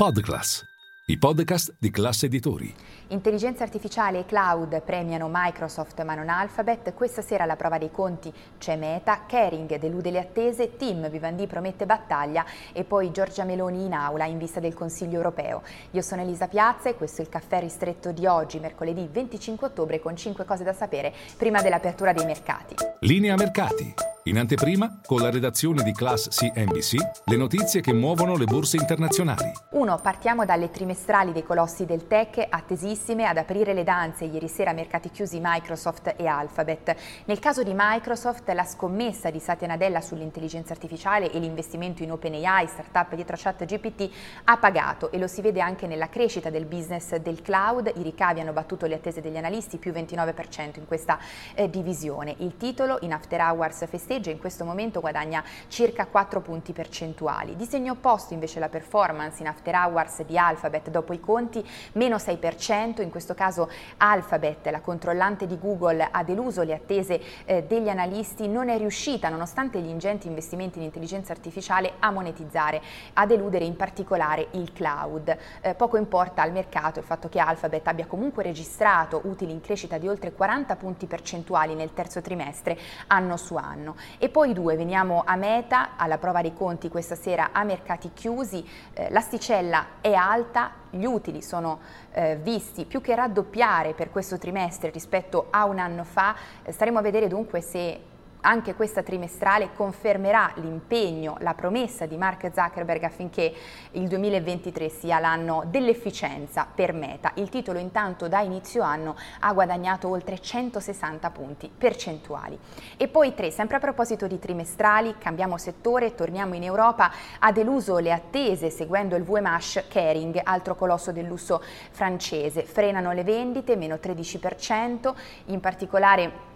Podclass, i podcast di classe editori. Intelligenza artificiale e cloud premiano Microsoft ma non Alphabet. Questa sera alla prova dei conti c'è Meta, Kering delude le attese, Tim Vivendi promette battaglia e poi Giorgia Meloni in aula in vista del Consiglio europeo. Io sono Elisa Piazza e questo è il caffè ristretto di oggi, mercoledì 25 ottobre, con 5 cose da sapere prima dell'apertura dei mercati. Linea mercati. In anteprima, con la redazione di Class CNBC, le notizie che muovono le borse internazionali. 1. Partiamo dalle trimestrali dei colossi del tech, attesissime ad aprire le danze ieri sera a mercati chiusi Microsoft e Alphabet. Nel caso di Microsoft, la scommessa di Satya Nadella sull'intelligenza artificiale e l'investimento in OpenAI, startup dietro ChatGPT, ha pagato e lo si vede anche nella crescita del business del cloud. I ricavi hanno battuto le attese degli analisti, più 29% in questa eh, divisione. Il titolo in After Hours festeggia, in questo momento guadagna circa 4 punti percentuali. Di segno opposto invece la performance in After Hours di Alphabet dopo i conti, meno 6%, in questo caso Alphabet, la controllante di Google, ha deluso le attese eh, degli analisti, non è riuscita, nonostante gli ingenti investimenti in intelligenza artificiale, a monetizzare, a deludere in particolare il cloud. Eh, poco importa al mercato il fatto che Alphabet abbia comunque registrato utili in crescita di oltre 40 punti percentuali nel terzo trimestre, anno su anno. E poi due, veniamo a Meta, alla prova dei conti questa sera a mercati chiusi, eh, l'asticella è alta, gli utili sono eh, visti più che raddoppiare per questo trimestre rispetto a un anno fa, eh, staremo a vedere dunque se anche questa trimestrale confermerà l'impegno, la promessa di Mark Zuckerberg affinché il 2023 sia l'anno dell'efficienza per Meta. Il titolo intanto da inizio anno ha guadagnato oltre 160 punti percentuali. E poi tre, sempre a proposito di trimestrali, cambiamo settore, torniamo in Europa, ha deluso le attese seguendo il VMH Kering, altro colosso del lusso francese. Frenano le vendite, meno 13%, in particolare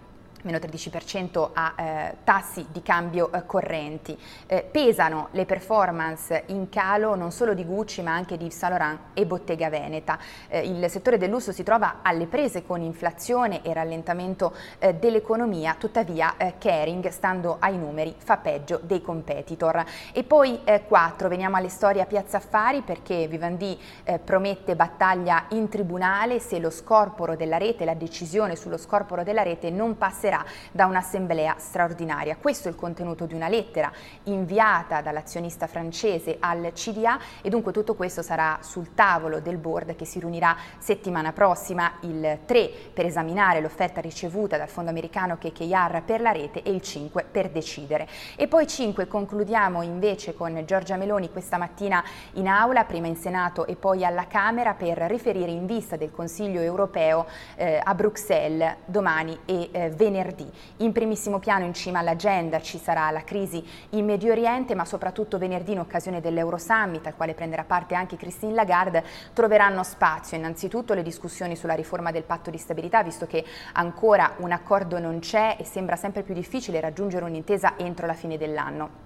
meno 13% a eh, tassi di cambio eh, correnti. Eh, pesano le performance in calo non solo di Gucci ma anche di Yves Saint Laurent e Bottega Veneta. Eh, il settore del lusso si trova alle prese con inflazione e rallentamento eh, dell'economia, tuttavia eh, Kering, stando ai numeri, fa peggio dei competitor. E poi 4, veniamo alle storie a Piazza Affari perché Vivendi promette battaglia in tribunale se lo scorporo della rete, la decisione sullo scorporo della rete non passerà dipenderà da un'assemblea straordinaria. Questo è il contenuto di una lettera inviata dall'azionista francese al CDA e dunque tutto questo sarà sul tavolo del board che si riunirà settimana prossima, il 3 per esaminare l'offerta ricevuta dal fondo americano KKR per la rete e il 5 per decidere. E poi 5 concludiamo invece con Giorgia Meloni questa mattina in aula, prima in Senato e poi alla Camera per riferire in vista del Consiglio europeo eh, a Bruxelles domani e eh, venerdì venerdì. In primissimo piano in cima all'agenda ci sarà la crisi in Medio Oriente, ma soprattutto venerdì in occasione dell'Euro Summit, al quale prenderà parte anche Christine Lagarde, troveranno spazio innanzitutto le discussioni sulla riforma del patto di stabilità, visto che ancora un accordo non c'è e sembra sempre più difficile raggiungere un'intesa entro la fine dell'anno.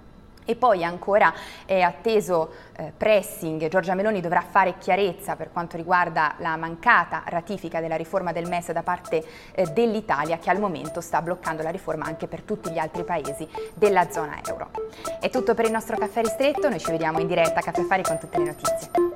E poi ancora è atteso eh, pressing, Giorgia Meloni dovrà fare chiarezza per quanto riguarda la mancata ratifica della riforma del MES da parte eh, dell'Italia che al momento sta bloccando la riforma anche per tutti gli altri paesi della zona euro. È tutto per il nostro caffè ristretto, noi ci vediamo in diretta a Caffè Fari con tutte le notizie.